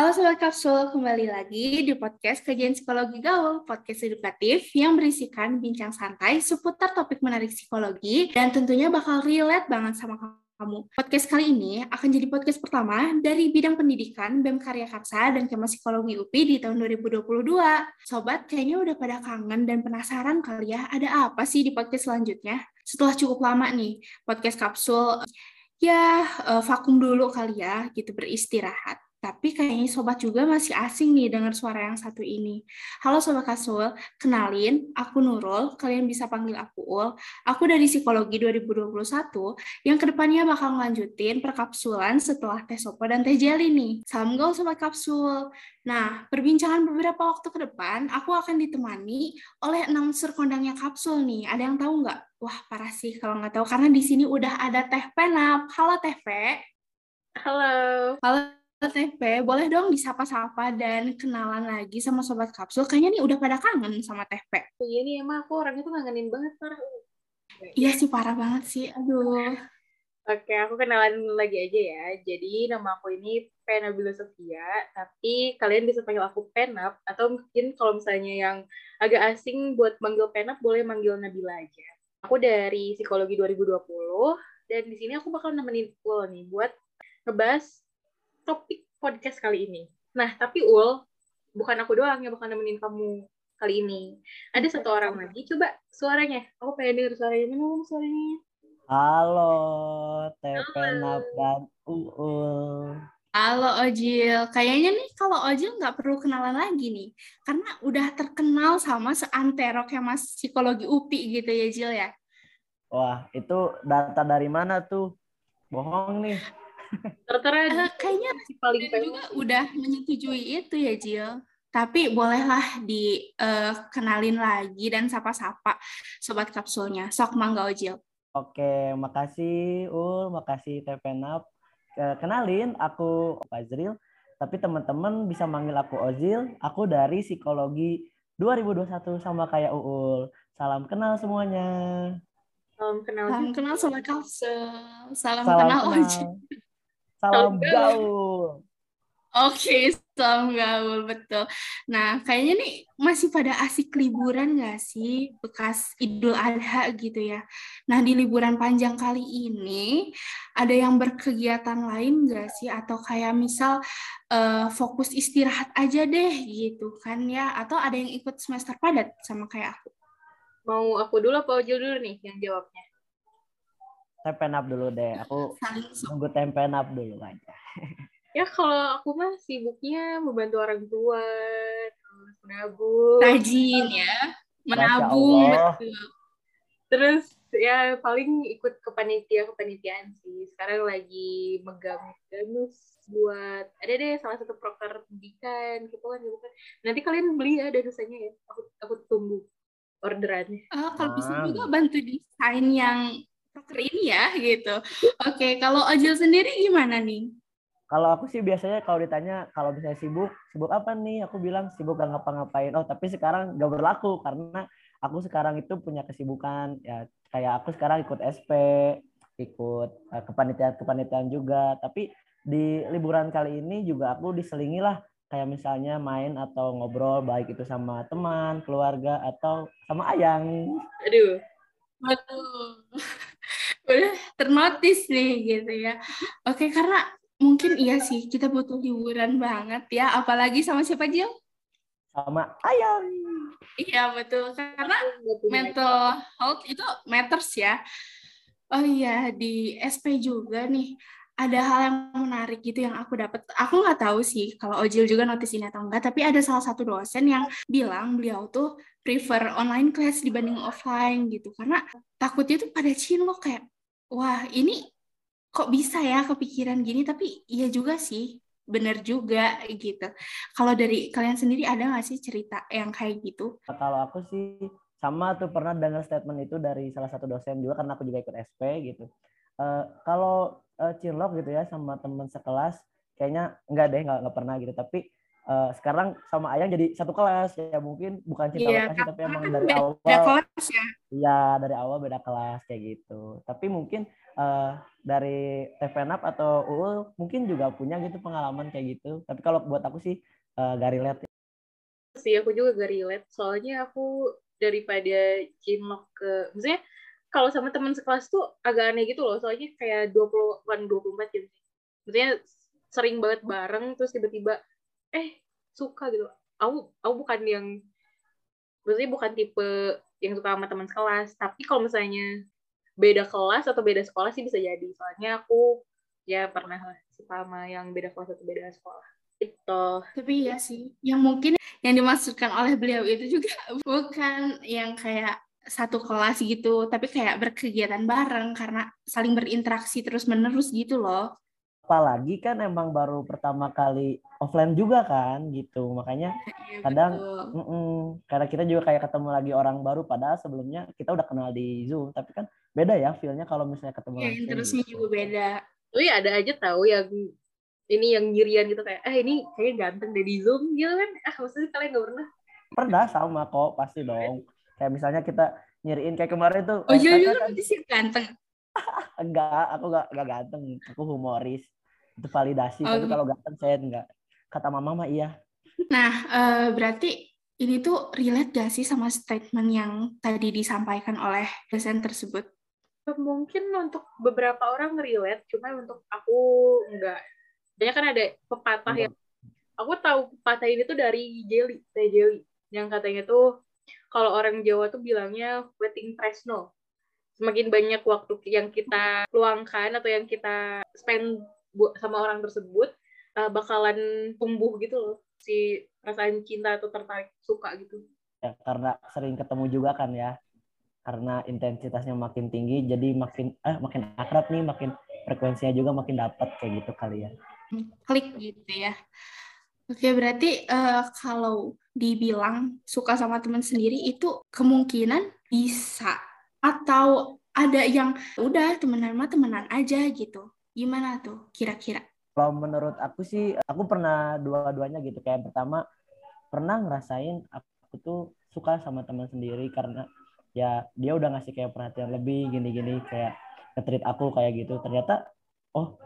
Halo Sobat Kapsul, kembali lagi di podcast Kajian Psikologi Gaul, podcast edukatif yang berisikan bincang santai seputar topik menarik psikologi dan tentunya bakal relate banget sama kamu. Podcast kali ini akan jadi podcast pertama dari bidang pendidikan BEM Karya Karsa dan Kema Psikologi UPI di tahun 2022. Sobat, kayaknya udah pada kangen dan penasaran kali ya, ada apa sih di podcast selanjutnya? Setelah cukup lama nih, podcast kapsul ya uh, vakum dulu kali ya, gitu beristirahat. Tapi kayaknya sobat juga masih asing nih dengar suara yang satu ini. Halo sobat Kasul, kenalin, aku Nurul, kalian bisa panggil aku Ul. Aku dari Psikologi 2021 yang ke depannya bakal ngelanjutin perkapsulan setelah tes sopo dan tes jeli nih. Salam gaul sobat kapsul. Nah, perbincangan beberapa waktu ke depan, aku akan ditemani oleh announcer kondangnya kapsul nih. Ada yang tahu nggak? Wah, parah sih kalau nggak tahu, karena di sini udah ada Teh Penap. Halo Teh Pe. Halo. Halo TP, boleh dong disapa-sapa dan kenalan lagi sama Sobat Kapsul. Kayaknya nih udah pada kangen sama TP. Iya nih, emang aku orangnya tuh ngangenin banget, parah. Iya sih, parah banget sih. Aduh. Oke, aku kenalan lagi aja ya. Jadi nama aku ini Penabila Sofia, tapi kalian bisa panggil aku Penap, atau mungkin kalau misalnya yang agak asing buat manggil Penap, boleh manggil Nabila aja. Aku dari Psikologi 2020, dan di sini aku bakal nemenin Ul nih buat ngebahas topik podcast kali ini. Nah, tapi Ul, bukan aku doang yang bakal nemenin kamu kali ini. Ada satu orang lagi, coba suaranya. Aku pengen denger suaranya. Mana suaranya? Halo, Tepenap dan Uul. Halo Ojil, kayaknya nih kalau Ojil nggak perlu kenalan lagi nih, karena udah terkenal sama seanteroknya Mas Psikologi UPI gitu ya Jil ya. Wah, itu data dari mana tuh? Bohong nih. Tertera uh, kayaknya paling juga udah menyetujui itu ya Jill. Tapi bolehlah dikenalin uh, lagi dan sapa-sapa sobat kapsulnya. Sok mangga Ojil. Oke, makasih Ul, makasih Tepenap. Kenalin, aku Fazril. Tapi teman-teman bisa manggil aku Ojil. Aku dari Psikologi 2021 sama kayak Uul. Salam kenal semuanya. Salam kenal. Salam kenal sobat kapsul. Salam, Salam kenal, kenal. Ojil. Salam gaul. Oke, salam gaul betul. Nah, kayaknya nih masih pada asik liburan nggak sih bekas Idul Adha gitu ya. Nah, di liburan panjang kali ini ada yang berkegiatan lain nggak sih? Atau kayak misal uh, fokus istirahat aja deh gitu kan ya? Atau ada yang ikut semester padat sama kayak aku? Mau aku dulu apa Ojil dulu nih yang jawabnya? Tempen up dulu deh. Aku nunggu tempen up dulu aja. ya kalau aku mah sibuknya membantu orang tua, terus menabung. Rajin ya, menabung. Terus ya paling ikut kepanitia kepanitiaan sih. Sekarang lagi megang danus buat ada deh salah satu proker pendidikan gitu kan gitu kan. Nanti kalian beli ya danusanya ya. Aku aku tunggu orderannya. Oh, kalau bisa juga bantu desain yang proker ini ya gitu. Oke, kalau Ojil sendiri gimana nih? Kalau aku sih biasanya kalau ditanya kalau misalnya sibuk, sibuk apa nih? Aku bilang sibuk gak ngapa-ngapain. Oh, tapi sekarang gak berlaku karena aku sekarang itu punya kesibukan ya kayak aku sekarang ikut SP, ikut uh, kepanitiaan-kepanitiaan juga. Tapi di liburan kali ini juga aku diselingi lah kayak misalnya main atau ngobrol baik itu sama teman, keluarga atau sama ayang. Aduh. Aduh udah ternotis nih gitu ya. Oke, karena mungkin iya sih kita butuh hiburan banget ya, apalagi sama siapa Jill? Sama Ayang. Iya betul, karena mental health itu matters ya. Oh iya di SP juga nih ada hal yang menarik gitu yang aku dapat. Aku nggak tahu sih kalau Ojil juga notice ini atau enggak, tapi ada salah satu dosen yang bilang beliau tuh prefer online class dibanding offline gitu karena takutnya tuh pada cinlok kayak wah ini kok bisa ya kepikiran gini? Tapi iya juga sih bener juga gitu. Kalau dari kalian sendiri ada nggak sih cerita yang kayak gitu? Kalau aku sih sama tuh pernah dengar statement itu dari salah satu dosen juga karena aku juga ikut SP gitu. Uh, kalau uh, cinlok gitu ya sama teman sekelas kayaknya enggak deh nggak nggak pernah gitu. Tapi uh, sekarang sama Ayang jadi satu kelas ya mungkin bukan cinta yeah, lokasi tapi emang dari awal kelas ya iya dari awal beda kelas kayak gitu tapi mungkin uh, dari TVNAP atau UU mungkin juga punya gitu pengalaman kayak gitu. Tapi kalau buat aku sih uh, gak relate. Sih aku juga gak relate. Soalnya aku daripada cinlok ke maksudnya kalau sama teman sekelas tuh agak aneh gitu loh. Soalnya kayak 20 kan 24 jam. Maksudnya sering banget bareng terus tiba-tiba eh suka gitu. Aku aku bukan yang maksudnya bukan tipe yang suka sama teman sekelas, tapi kalau misalnya beda kelas atau beda sekolah sih bisa jadi. Soalnya aku ya pernah suka sama yang beda kelas atau beda sekolah. Itu tapi ya sih. Yang mungkin yang dimaksudkan oleh beliau itu juga bukan yang kayak satu kelas gitu. Tapi kayak berkegiatan bareng karena saling berinteraksi terus menerus gitu loh apalagi kan emang baru pertama kali offline juga kan gitu. Makanya ya, kadang mm -mm, karena kita juga kayak ketemu lagi orang baru padahal sebelumnya kita udah kenal di zoom. Tapi kan beda ya feelnya kalau misalnya ketemu ya, terusnya gitu. juga beda. Iya ada aja tahu yang ini yang nyirian gitu kayak eh ini kayak ganteng deh di zoom gitu kan. Ah maksudnya kalian gak pernah? Pernah sama kok pasti dong. Kayak misalnya kita nyiriin kayak kemarin tuh oh iya iya kan, sih ganteng. Enggak aku enggak, enggak ganteng. Aku humoris itu validasi oh. tapi kalau ganteng saya enggak kata mama mah iya nah uh, berarti ini tuh relate gak sih sama statement yang tadi disampaikan oleh dosen tersebut? Mungkin untuk beberapa orang relate, cuma untuk aku enggak. Banyak kan ada pepatah yang aku tahu pepatah ini tuh dari Jelly, teh Jelly, yang katanya tuh kalau orang Jawa tuh bilangnya wedding tresno. Semakin banyak waktu yang kita luangkan atau yang kita spend sama orang tersebut uh, bakalan tumbuh gitu loh si perasaan cinta atau tertarik suka gitu. Ya karena sering ketemu juga kan ya. Karena intensitasnya makin tinggi jadi makin eh makin akrab nih makin frekuensinya juga makin dapat kayak gitu kali ya. Klik gitu ya. Oke berarti uh, kalau dibilang suka sama teman sendiri itu kemungkinan bisa atau ada yang udah temenan mah temenan aja gitu gimana tuh kira-kira kalau menurut aku sih, aku pernah dua-duanya gitu. Kayak pertama, pernah ngerasain aku tuh suka sama teman sendiri karena ya dia udah ngasih kayak perhatian lebih gini-gini kayak ngetrit aku kayak gitu. Ternyata, oh,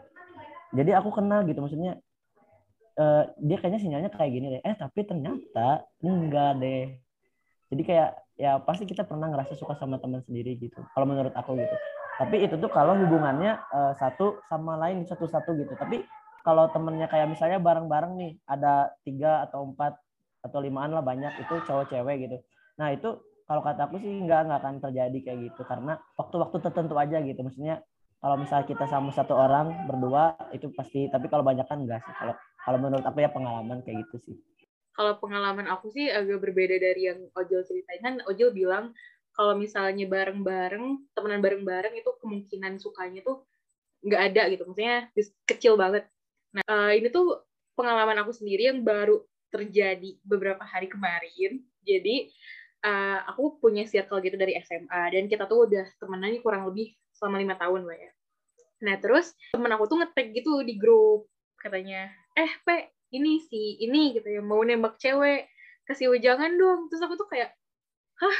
jadi aku kenal gitu. Maksudnya, uh, dia kayaknya sinyalnya kayak gini deh. Eh, tapi ternyata enggak deh. Jadi kayak ya pasti kita pernah ngerasa suka sama teman sendiri gitu. Kalau menurut aku gitu tapi itu tuh kalau hubungannya uh, satu sama lain satu-satu gitu. Tapi kalau temennya kayak misalnya bareng-bareng nih ada tiga atau empat atau limaan lah banyak itu cowok cewek gitu. Nah itu kalau kata aku sih nggak nggak akan terjadi kayak gitu. Karena waktu-waktu tertentu aja gitu. Maksudnya kalau misalnya kita sama satu orang berdua itu pasti tapi kalau banyak kan enggak sih. Kalau kalau menurut aku ya pengalaman kayak gitu sih. Kalau pengalaman aku sih agak berbeda dari yang Ojol ceritain. Kan Ojol bilang kalau misalnya bareng-bareng temenan bareng-bareng itu kemungkinan sukanya tuh nggak ada gitu. Maksudnya kecil banget. Nah uh, ini tuh pengalaman aku sendiri yang baru terjadi beberapa hari kemarin. Jadi uh, aku punya circle gitu dari SMA dan kita tuh udah temenan kurang lebih selama lima tahun lah ya. Nah terus temen aku tuh ngetek gitu di grup katanya eh pe ini si ini gitu ya mau nembak cewek kasih wejangan dong. Terus aku tuh kayak hah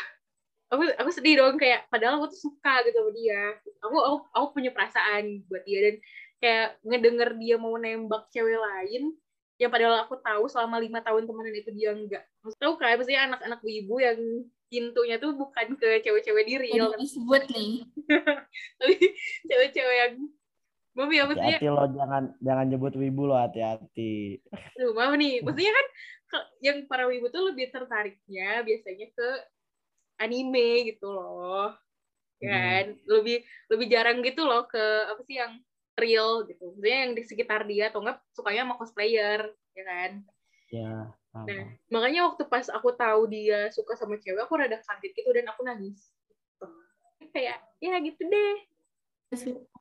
aku aku sedih dong kayak padahal aku tuh suka gitu sama dia aku aku aku punya perasaan buat dia dan kayak ngedenger dia mau nembak cewek lain yang padahal aku tahu selama lima tahun temenan itu dia enggak maksud tahu kayak pasti anak-anak ibu yang pintunya tuh bukan ke cewek-cewek diri yang disebut nih tapi cewek-cewek yang Mami ya maksudnya hati lo jangan jangan nyebut wibu lo hati-hati. Tuh, mau nih. Maksudnya kan yang para wibu tuh lebih tertariknya biasanya ke anime gitu loh hmm. kan hmm. lebih lebih jarang gitu loh ke apa sih yang real gitu maksudnya yang di sekitar dia atau enggak sukanya sama cosplayer ya kan ya nah makanya waktu pas aku tahu dia suka sama cewek aku rada kaget gitu dan aku nangis gitu. kayak ya gitu deh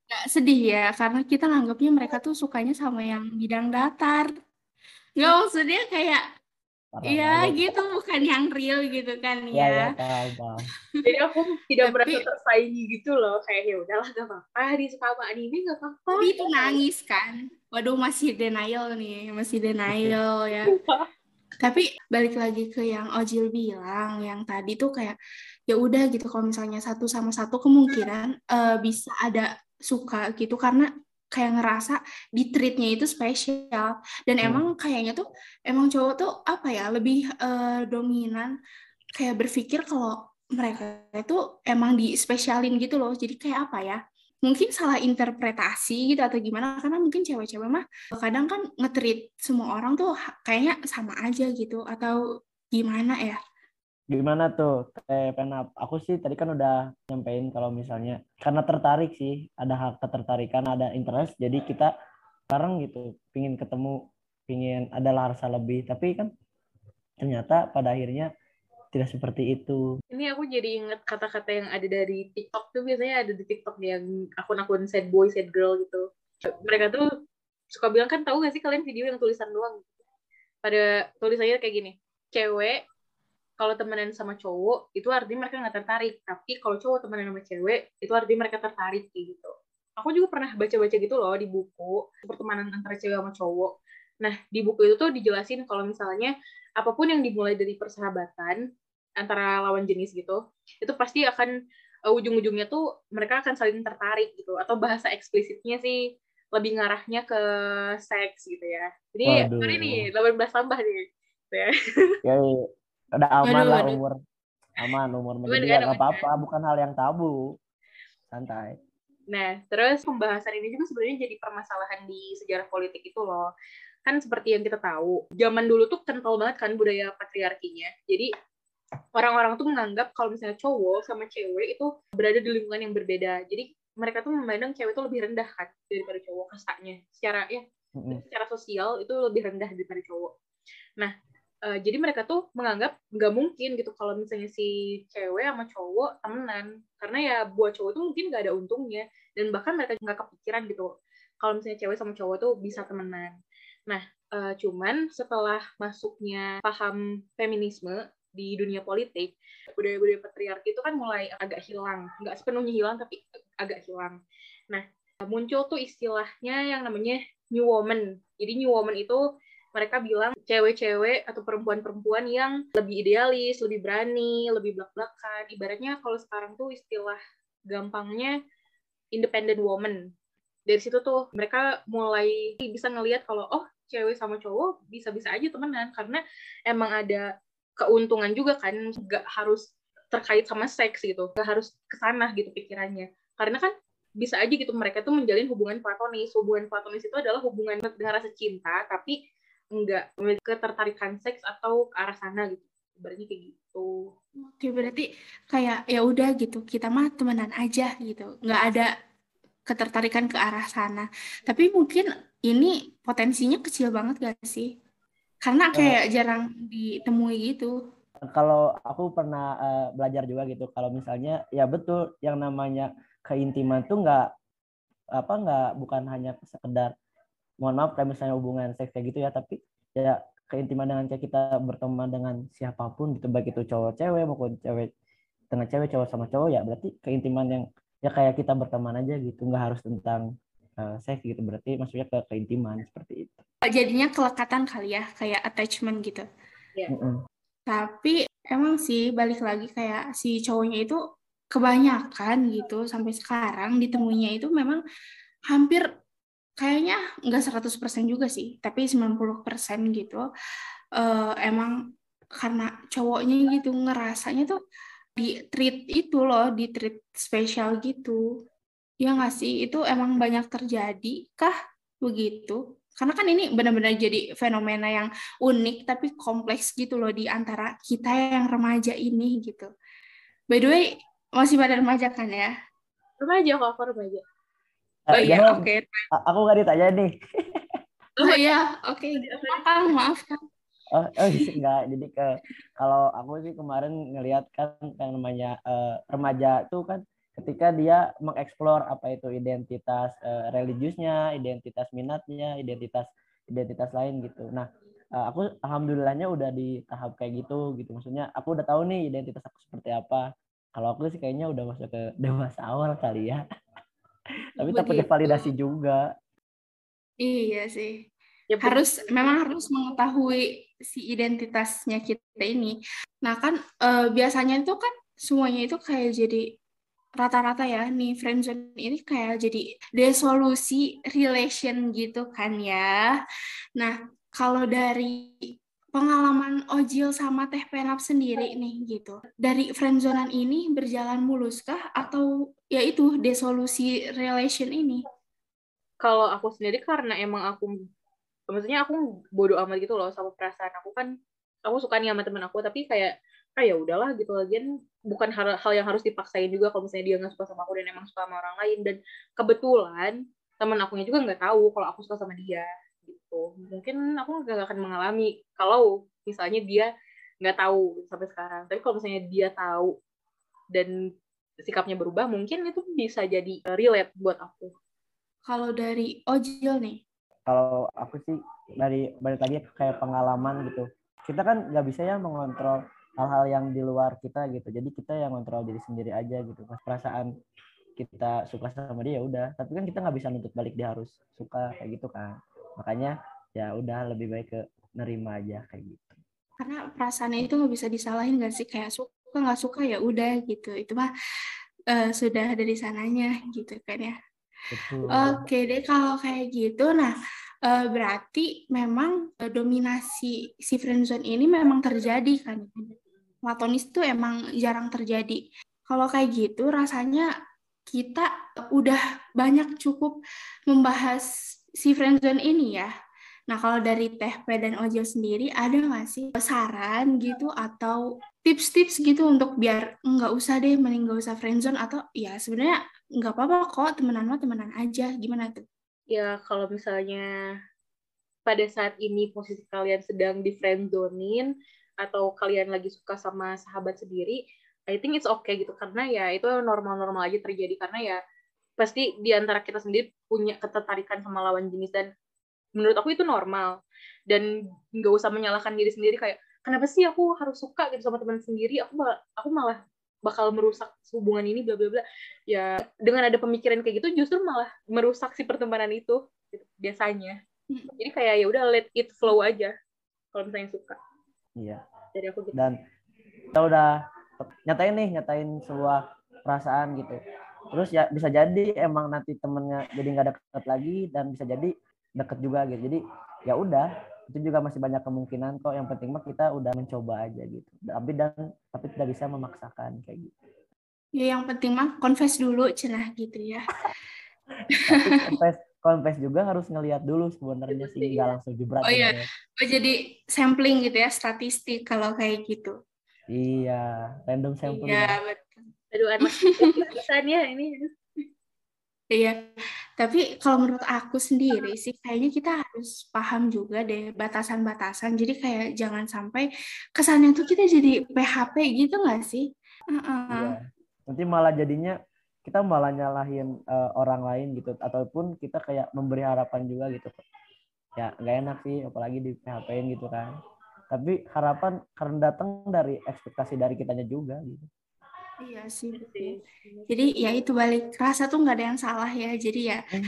Gak sedih ya karena kita anggapnya mereka tuh sukanya sama yang bidang datar nggak maksudnya kayak Iya gitu bukan yang real gitu kan ya. Iya ya, paham, Jadi aku tidak Tapi, merasa tersaingi gitu loh kayak ya udahlah gak apa-apa di suka sama anime gak apa-apa. Tapi itu nangis kan. Waduh masih denial nih masih denial ya. Tapi balik lagi ke yang Ojil bilang yang tadi tuh kayak ya udah gitu kalau misalnya satu sama satu kemungkinan uh, bisa ada suka gitu karena kayak ngerasa di treatnya itu spesial. Dan hmm. emang kayaknya tuh emang cowok tuh apa ya lebih uh, dominan kayak berpikir kalau mereka itu emang di spesialin gitu loh. Jadi kayak apa ya mungkin salah interpretasi gitu atau gimana karena mungkin cewek-cewek mah kadang kan ngetrit semua orang tuh kayaknya sama aja gitu. Atau gimana ya gimana tuh teh penap aku sih tadi kan udah nyampein kalau misalnya karena tertarik sih ada hak ketertarikan ada interest jadi kita sekarang gitu pingin ketemu pingin ada rasa lebih tapi kan ternyata pada akhirnya tidak seperti itu. Ini aku jadi inget kata-kata yang ada dari TikTok tuh biasanya ada di TikTok yang akun-akun sad boy, sad girl gitu. Mereka tuh suka bilang kan tahu gak sih kalian video yang tulisan doang? Pada tulisannya kayak gini, cewek kalau temenan sama cowok itu artinya mereka nggak tertarik, tapi kalau cowok temenan sama cewek itu artinya mereka tertarik gitu. Aku juga pernah baca-baca gitu loh di buku pertemanan antara cewek sama cowok. Nah, di buku itu tuh dijelasin kalau misalnya apa pun yang dimulai dari persahabatan antara lawan jenis gitu itu pasti akan uh, ujung-ujungnya tuh mereka akan saling tertarik gitu atau bahasa eksplisitnya sih lebih ngarahnya ke seks gitu ya jadi hari ini 18 tambah nih gitu ya. ya udah aman lah umur aman umur menjadi ya nggak apa-apa bukan hal yang tabu santai Nah, terus pembahasan ini juga sebenarnya jadi permasalahan di sejarah politik itu loh. Kan seperti yang kita tahu, zaman dulu tuh kental banget kan budaya patriarkinya. Jadi orang-orang tuh menganggap kalau misalnya cowok sama cewek itu berada di lingkungan yang berbeda. Jadi mereka tuh memandang cewek itu lebih rendah kan daripada cowok kastanya. Secara ya, mm-hmm. secara sosial itu lebih rendah daripada cowok. Nah, uh, jadi mereka tuh menganggap nggak mungkin gitu kalau misalnya si cewek sama cowok temenan. Karena ya buat cowok tuh mungkin nggak ada untungnya. Dan bahkan mereka nggak kepikiran gitu kalau misalnya cewek sama cowok tuh bisa temenan. Nah, uh, cuman setelah masuknya paham feminisme di dunia politik budaya-budaya patriarki itu kan mulai agak hilang. Nggak sepenuhnya hilang tapi agak hilang. Nah muncul tuh istilahnya yang namanya new woman. Jadi new woman itu mereka bilang cewek-cewek atau perempuan-perempuan yang lebih idealis, lebih berani, lebih belak-belakan. Ibaratnya kalau sekarang tuh istilah gampangnya independent woman. Dari situ tuh mereka mulai bisa ngelihat kalau oh cewek sama cowok bisa-bisa aja temenan karena emang ada keuntungan juga kan nggak harus terkait sama seks gitu nggak harus ke sana gitu pikirannya karena kan bisa aja gitu mereka tuh menjalin hubungan platonis hubungan platonis itu adalah hubungan dengan rasa cinta tapi enggak memiliki ketertarikan seks atau ke arah sana gitu. Berarti kayak gitu. Oke berarti kayak ya udah gitu kita mah temenan aja gitu. Nggak ada ketertarikan ke arah sana. Tapi mungkin ini potensinya kecil banget gak sih? Karena eh, kayak uh, jarang ditemui gitu. Kalau aku pernah uh, belajar juga gitu, kalau misalnya ya betul yang namanya keintiman tuh nggak apa nggak bukan hanya sekedar mohon maaf kayak misalnya hubungan seks kayak gitu ya, tapi ya keintiman dengan kayak kita berteman dengan siapa pun gitu baik itu cowok cewek maupun cewek dengan cewek cowok sama cowok ya berarti keintiman yang ya kayak kita berteman aja gitu nggak harus tentang uh, seks gitu berarti maksudnya ke keintiman seperti itu jadinya kelekatan kali ya kayak attachment gitu yeah. mm -hmm. tapi emang sih balik lagi kayak si cowoknya itu kebanyakan gitu sampai sekarang ditemuinya itu memang hampir kayaknya nggak 100% juga sih tapi 90% gitu uh, emang karena cowoknya gitu ngerasanya tuh di treat itu loh di treat spesial gitu ya nggak sih itu emang banyak terjadi kah begitu karena kan ini benar-benar jadi fenomena yang unik tapi kompleks gitu loh di antara kita yang remaja ini gitu. By the way, masih pada remaja kan ya? Remaja kok, remaja. Oh iya, oke. Okay. Aku nggak ditanya nih. oh iya, oke. Okay. Maaf, maaf kan. Oh, oh enggak. Jadi ke kalau aku sih kemarin ngelihat kan yang namanya uh, remaja tuh kan ketika dia mengeksplor apa itu identitas uh, religiusnya, identitas minatnya, identitas identitas lain gitu. Nah, uh, aku alhamdulillahnya udah di tahap kayak gitu gitu. Maksudnya aku udah tahu nih identitas aku seperti apa. Kalau aku sih kayaknya udah masuk ke dewasa awal kali ya. Tapi takut validasi juga. Iya sih. Ya, harus memang harus mengetahui si identitasnya kita ini. Nah kan e, biasanya itu kan semuanya itu kayak jadi rata-rata ya nih friendzone ini kayak jadi desolusi relation gitu kan ya. Nah, kalau dari pengalaman Ojil sama Teh Penap sendiri nih gitu. Dari friendzonean ini berjalan muluskah atau ya itu desolusi relation ini? Kalau aku sendiri karena emang aku maksudnya aku bodoh amat gitu loh sama perasaan aku kan. Aku suka nih sama temen aku tapi kayak ah ya udahlah gitu. Lagian bukan hal, hal yang harus dipaksain juga kalau misalnya dia nggak suka sama aku dan emang suka sama orang lain. Dan kebetulan temen akunya juga nggak tahu kalau aku suka sama dia gitu. Mungkin aku nggak akan mengalami kalau misalnya dia nggak tahu sampai sekarang. Tapi kalau misalnya dia tahu dan sikapnya berubah mungkin itu bisa jadi relate buat aku. Kalau dari Ojil nih? Kalau aku sih dari balik lagi kayak pengalaman gitu. Kita kan nggak bisa ya mengontrol hal-hal yang di luar kita gitu. Jadi kita yang kontrol diri sendiri aja gitu. Pas perasaan kita suka sama dia ya udah. Tapi kan kita nggak bisa nuntut balik dia harus suka kayak gitu kan makanya ya udah lebih baik ke nerima aja kayak gitu. Karena perasaannya itu nggak bisa disalahin gak sih? Kayak suka nggak suka ya udah gitu. Itu mah uh, sudah dari sananya gitu kan ya. Betul. oke deh kalau kayak gitu nah uh, berarti memang uh, dominasi si friendzone ini memang terjadi kan? Platonis itu emang jarang terjadi. Kalau kayak gitu rasanya kita udah banyak cukup membahas si friendzone ini ya. Nah kalau dari Teh P dan Ojil sendiri ada nggak sih saran gitu atau tips-tips gitu untuk biar nggak usah deh mending nggak usah friendzone atau ya sebenarnya nggak apa-apa kok temenan mah temenan aja gimana tuh? Ya kalau misalnya pada saat ini posisi kalian sedang di friendzonein atau kalian lagi suka sama sahabat sendiri, I think it's okay gitu karena ya itu normal-normal aja terjadi karena ya pasti di antara kita sendiri punya ketertarikan sama lawan jenis dan menurut aku itu normal dan nggak usah menyalahkan diri sendiri kayak kenapa sih aku harus suka gitu sama teman sendiri aku malah, aku malah bakal merusak hubungan ini bla bla bla ya dengan ada pemikiran kayak gitu justru malah merusak si pertemanan itu gitu, biasanya jadi kayak ya udah let it flow aja kalau misalnya suka Iya. Dari aku gitu. Dan kita udah nyatain nih, nyatain sebuah perasaan gitu. Terus ya bisa jadi emang nanti temennya jadi nggak deket lagi dan bisa jadi deket juga gitu. Jadi ya udah itu juga masih banyak kemungkinan kok. Yang penting mah kita udah mencoba aja gitu. Tapi dan tapi tidak bisa memaksakan kayak gitu. Ya yang penting mah confess dulu cenah gitu ya. tapi confess confess juga harus ngelihat dulu sebenarnya sih nggak langsung jebret. Oh iya, oh, jadi sampling gitu ya statistik kalau kayak gitu. Iya, random sampling. Iya betul. Aduh anak ya ini. Iya, tapi kalau menurut aku sendiri sih kayaknya kita harus paham juga deh batasan-batasan. Jadi kayak jangan sampai kesannya tuh kita jadi PHP gitu nggak sih? Uh -uh. Iya. Nanti malah jadinya kita malah nyalahin uh, orang lain gitu ataupun kita kayak memberi harapan juga gitu ya nggak enak sih apalagi di PHP-in gitu kan tapi harapan karena datang dari ekspektasi dari kitanya juga gitu iya sih jadi ya itu balik rasa tuh nggak ada yang salah ya jadi ya hmm.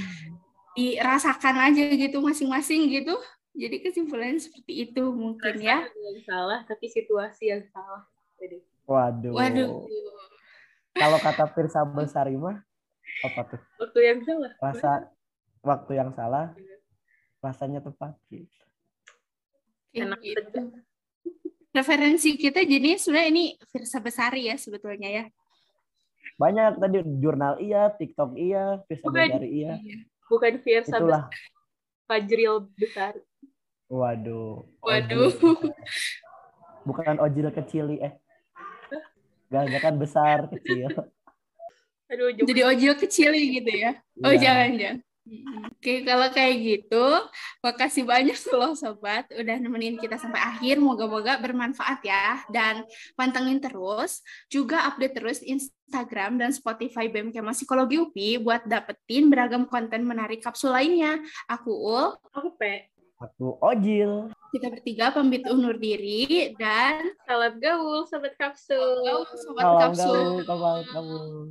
dirasakan aja gitu masing-masing gitu jadi kesimpulannya seperti itu mungkin ya yang salah tapi situasi yang salah jadi waduh waduh kalau kata Firsa Besari mah apa tuh? Waktu yang salah. Rasa waktu yang salah, rasanya tepat gitu. Enak gitu. Referensi kita jadi sebenarnya ini Firsa Besari ya sebetulnya ya. Banyak tadi jurnal iya, TikTok iya, Firsa Besari iya. Bukan Firsa Itulah. Fajril Besari. Waduh. Waduh. Bukan ojil kecil eh. Gak, kan besar, kecil. Aduh, Jadi ojol kecil gitu ya? Oh, ya. Oke, kalau kayak gitu, makasih banyak loh sobat udah nemenin kita sampai akhir. Moga-moga bermanfaat ya dan pantengin terus, juga update terus Instagram dan Spotify BMK Psikologi UPI buat dapetin beragam konten menarik kapsul lainnya. Aku Ul, aku Pe. Aku Ojil. Kita bertiga pamit undur diri dan salam gaul sobat kapsul. Gaul sobat kapsul. Gaul, gaul, gaul.